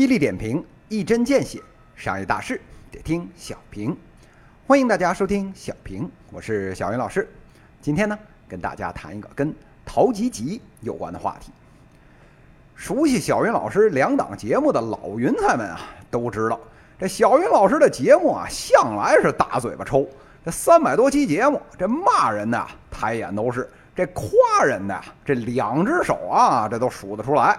犀利点评，一针见血，商业大事得听小平。欢迎大家收听小平，我是小云老师。今天呢，跟大家谈一个跟陶吉吉有关的话题。熟悉小云老师两档节目的老云彩们啊，都知道这小云老师的节目啊，向来是大嘴巴抽。这三百多期节目，这骂人的抬眼都是，这夸人的这两只手啊，这都数得出来。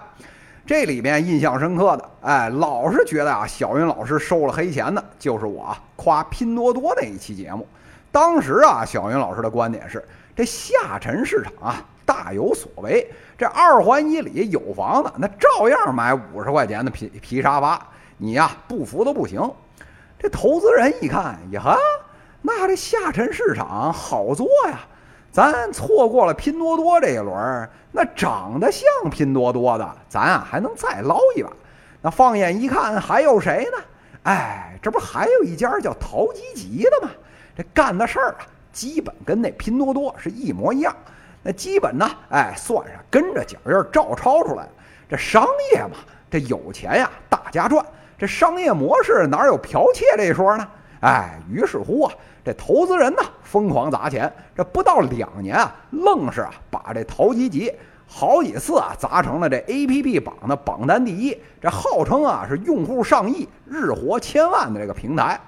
这里面印象深刻的，哎，老是觉得啊，小云老师收了黑钱的，就是我夸拼多多那一期节目。当时啊，小云老师的观点是，这下沉市场啊，大有所为。这二环以里有房子，那照样买五十块钱的皮皮沙发，你呀不服都不行。这投资人一看，呀，那这下沉市场好做呀。咱错过了拼多多这一轮，那长得像拼多多的，咱啊还能再捞一把。那放眼一看，还有谁呢？哎，这不还有一家叫淘吉吉的吗？这干的事儿啊，基本跟那拼多多是一模一样。那基本呢，哎，算是跟着脚印照抄出来这商业嘛，这有钱呀，大家赚。这商业模式哪有剽窃这一说呢？哎，于是乎啊。这投资人呢，疯狂砸钱，这不到两年啊，愣是啊把这淘吉吉好几次啊砸成了这 A P P 榜的榜单第一。这号称啊是用户上亿、日活千万的这个平台，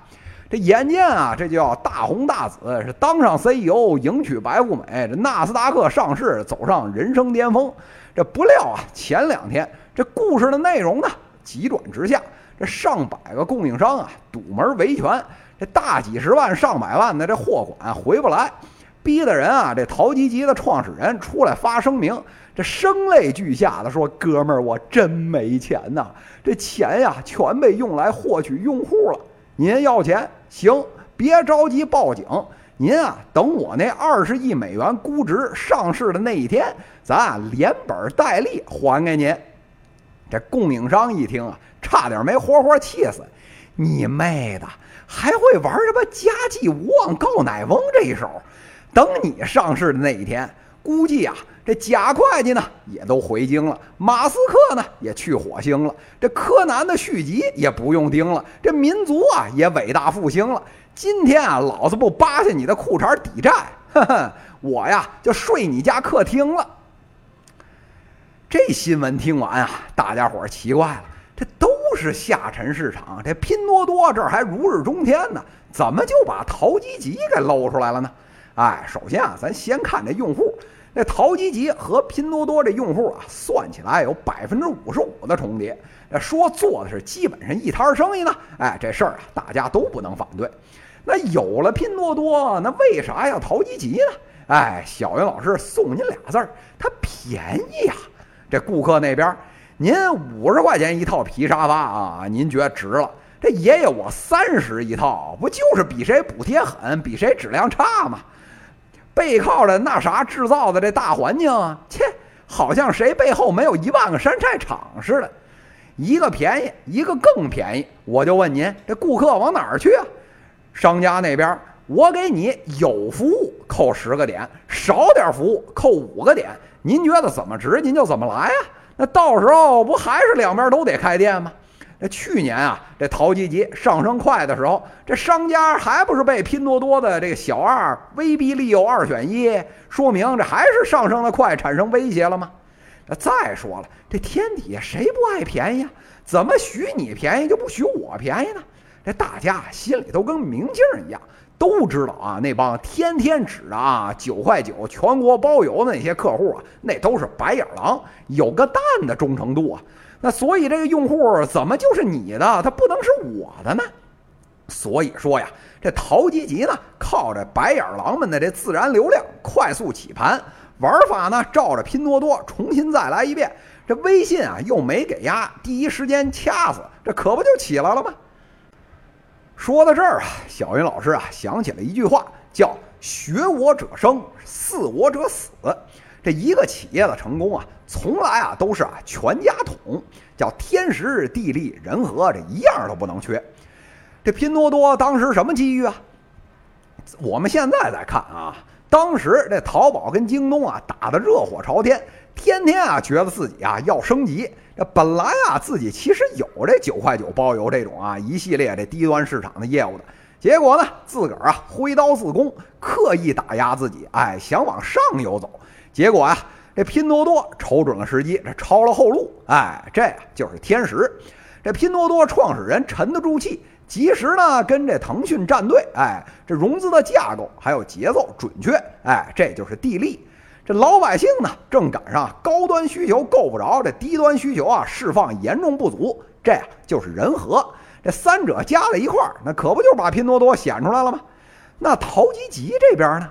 这眼见啊这就要大红大紫，是当上 C E O，迎娶白富美，这纳斯达克上市，走上人生巅峰。这不料啊，前两天这故事的内容呢急转直下，这上百个供应商啊堵门维权。这大几十万、上百万的这货款回不来，逼得人啊！这淘吉吉的创始人出来发声明，这声泪俱下的说：“哥们儿，我真没钱呐！这钱呀，全被用来获取用户了。您要钱行，别着急报警。您啊，等我那二十亿美元估值上市的那一天，咱啊连本带利还给您。”这供应商一听啊，差点没活活气死！你妹的！还会玩什么家祭无忘告乃翁这一手？等你上市的那一天，估计啊，这贾会计呢也都回京了，马斯克呢也去火星了，这柯南的续集也不用盯了，这民族啊也伟大复兴了。今天啊，老子不扒下你的裤衩抵债，呵呵，我呀就睡你家客厅了。这新闻听完啊，大家伙奇怪了，这都。是下沉市场，这拼多多这儿还如日中天呢，怎么就把淘吉吉给露出来了呢？哎，首先啊，咱先看这用户，那淘吉吉和拼多多这用户啊，算起来有百分之五十五的重叠。那说做的是基本上一摊生意呢，哎，这事儿啊，大家都不能反对。那有了拼多多，那为啥要淘吉吉呢？哎，小云老师送您俩字儿，它便宜啊。这顾客那边。您五十块钱一套皮沙发啊，您觉得值了？这爷爷我三十一套，不就是比谁补贴狠，比谁质量差吗？背靠着那啥制造的这大环境啊，切，好像谁背后没有一万个山寨厂似的。一个便宜，一个更便宜，我就问您，这顾客往哪儿去啊？商家那边，我给你有服务扣十个点，少点服务扣五个点，您觉得怎么值，您就怎么来呀？那到时候不还是两边都得开店吗？那去年啊，这淘集集上升快的时候，这商家还不是被拼多多的这个小二威逼利诱二选一，说明这还是上升的快产生威胁了吗？那再说了，这天底下谁不爱便宜啊？怎么许你便宜就不许我便宜呢？这大家心里都跟明镜一样。都知道啊，那帮天天指着啊九块九全国包邮的那些客户啊，那都是白眼狼，有个蛋的忠诚度啊。那所以这个用户怎么就是你的，他不能是我的呢？所以说呀，这淘吉吉呢，靠着白眼狼们的这自然流量快速起盘，玩法呢照着拼多多重新再来一遍。这微信啊又没给压，第一时间掐死，这可不就起来了吗？说到这儿啊，小云老师啊想起了一句话，叫“学我者生，似我者死”。这一个企业的成功啊，从来啊都是啊全家桶，叫天时地利人和，这一样都不能缺。这拼多多当时什么机遇啊？我们现在再看啊，当时这淘宝跟京东啊打得热火朝天，天天啊觉得自己啊要升级。这本来啊自己其实有这九块九包邮这种啊一系列这低端市场的业务的，结果呢自个儿啊挥刀自宫，刻意打压自己，哎想往上游走，结果啊这拼多多瞅准了时机，这抄了后路，哎这就是天时。这拼多多创始人沉得住气，及时呢跟这腾讯站队，哎，这融资的架构还有节奏准确，哎，这就是地利。这老百姓呢正赶上高端需求够不着，这低端需求啊释放严重不足，这呀就是人和。这三者加在一块儿，那可不就把拼多多显出来了吗？那淘吉吉这边呢？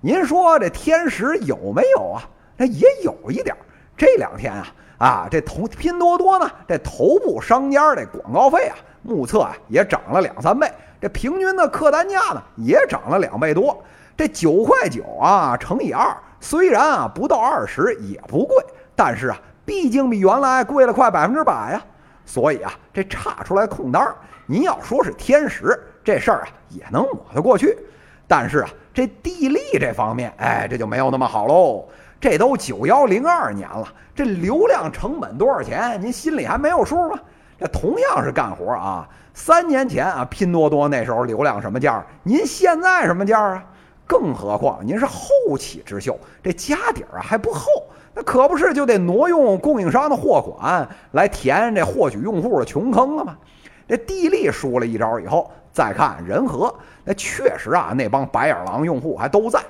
您说这天时有没有啊？那也有一点。这两天啊。啊，这头拼多多呢，这头部商家这广告费啊，目测啊也涨了两三倍，这平均的客单价呢也涨了两倍多。这九块九啊乘以二，虽然啊不到二十也不贵，但是啊毕竟比原来贵了快百分之百呀。所以啊这差出来空单儿，您要说是天时，这事儿啊也能抹得过去。但是啊这地利这方面，哎这就没有那么好喽。这都九幺零二年了，这流量成本多少钱？您心里还没有数吗？这同样是干活啊，三年前啊，拼多多那时候流量什么价？您现在什么价啊？更何况您是后起之秀，这家底儿啊还不厚，那可不是就得挪用供应商的货款来填这获取用户的穷坑了吗？这地利输了一招以后，再看人和，那确实啊，那帮白眼狼用户还都在。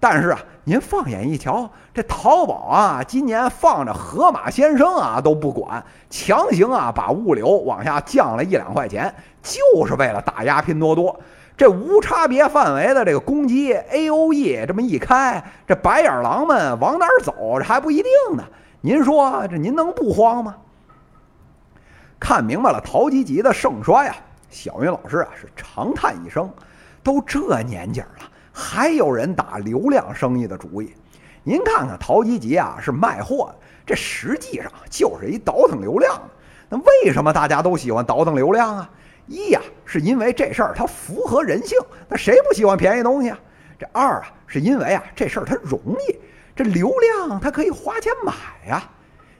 但是啊，您放眼一瞧，这淘宝啊，今年放着盒马鲜生啊都不管，强行啊把物流往下降了一两块钱，就是为了打压拼多多。这无差别范围的这个攻击，A O E 这么一开，这白眼狼们往哪儿走，这还不一定呢。您说这您能不慌吗？看明白了淘吉吉的盛衰啊，小云老师啊是长叹一声：都这年纪了。还有人打流量生意的主意，您看看淘吉吉啊，是卖货的，这实际上就是一倒腾流量。那为什么大家都喜欢倒腾流量啊？一呀，是因为这事儿它符合人性，那谁不喜欢便宜东西啊？这二啊，是因为啊这事儿它容易，这流量它可以花钱买呀。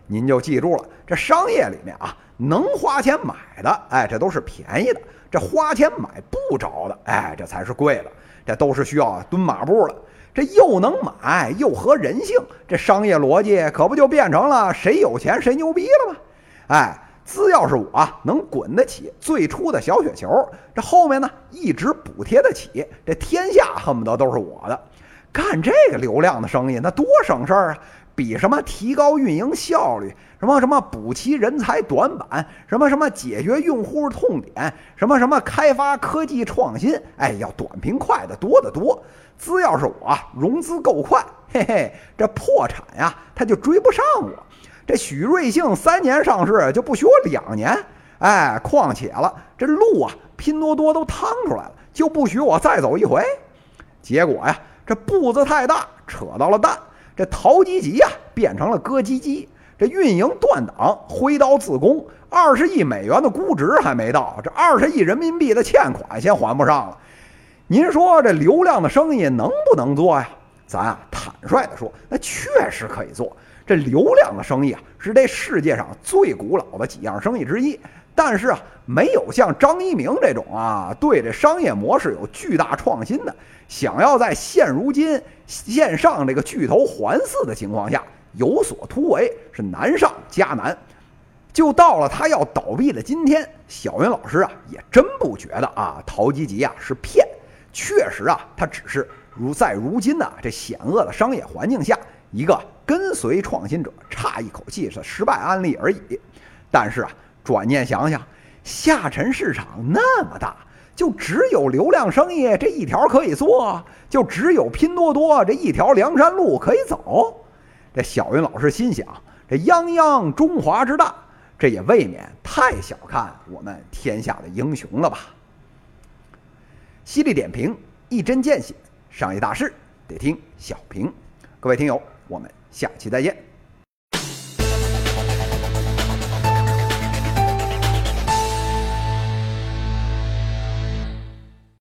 您就记住了，这商业里面啊，能花钱买的，哎，这都是便宜的；这花钱买不着的，哎，这才是贵的。这都是需要蹲马步了，这又能买又合人性，这商业逻辑可不就变成了谁有钱谁牛逼了吗？哎，只要是我能滚得起最初的小雪球，这后面呢一直补贴得起，这天下恨不得都是我的。干这个流量的生意，那多省事儿啊！比什么提高运营效率，什么什么补齐人才短板，什么什么解决用户痛点，什么什么开发科技创新，哎，要短平快的多得多。只要是我融资够快，嘿嘿，这破产呀，他就追不上我。这许瑞幸三年上市就不许我两年，哎，况且了，这路啊，拼多多都趟出来了，就不许我再走一回。结果呀，这步子太大，扯到了蛋。这淘吉吉呀，变成了割鸡鸡，这运营断档，挥刀自宫，二十亿美元的估值还没到，这二十亿人民币的欠款先还不上了。您说这流量的生意能不能做呀？咱啊坦率的说，那确实可以做。这流量的生意啊，是这世界上最古老的几样生意之一。但是啊，没有像张一鸣这种啊，对这商业模式有巨大创新的，想要在现如今线上这个巨头环伺的情况下有所突围，是难上加难。就到了他要倒闭的今天，小云老师啊，也真不觉得啊，淘吉吉啊是骗。确实啊，他只是如在如今的这险恶的商业环境下，一个跟随创新者差一口气是失败案例而已。但是啊。转念想想，下沉市场那么大，就只有流量生意这一条可以做，就只有拼多多这一条梁山路可以走。这小云老师心想：这泱泱中华之大，这也未免太小看我们天下的英雄了吧？犀利点评，一针见血，商业大事得听小平。各位听友，我们下期再见。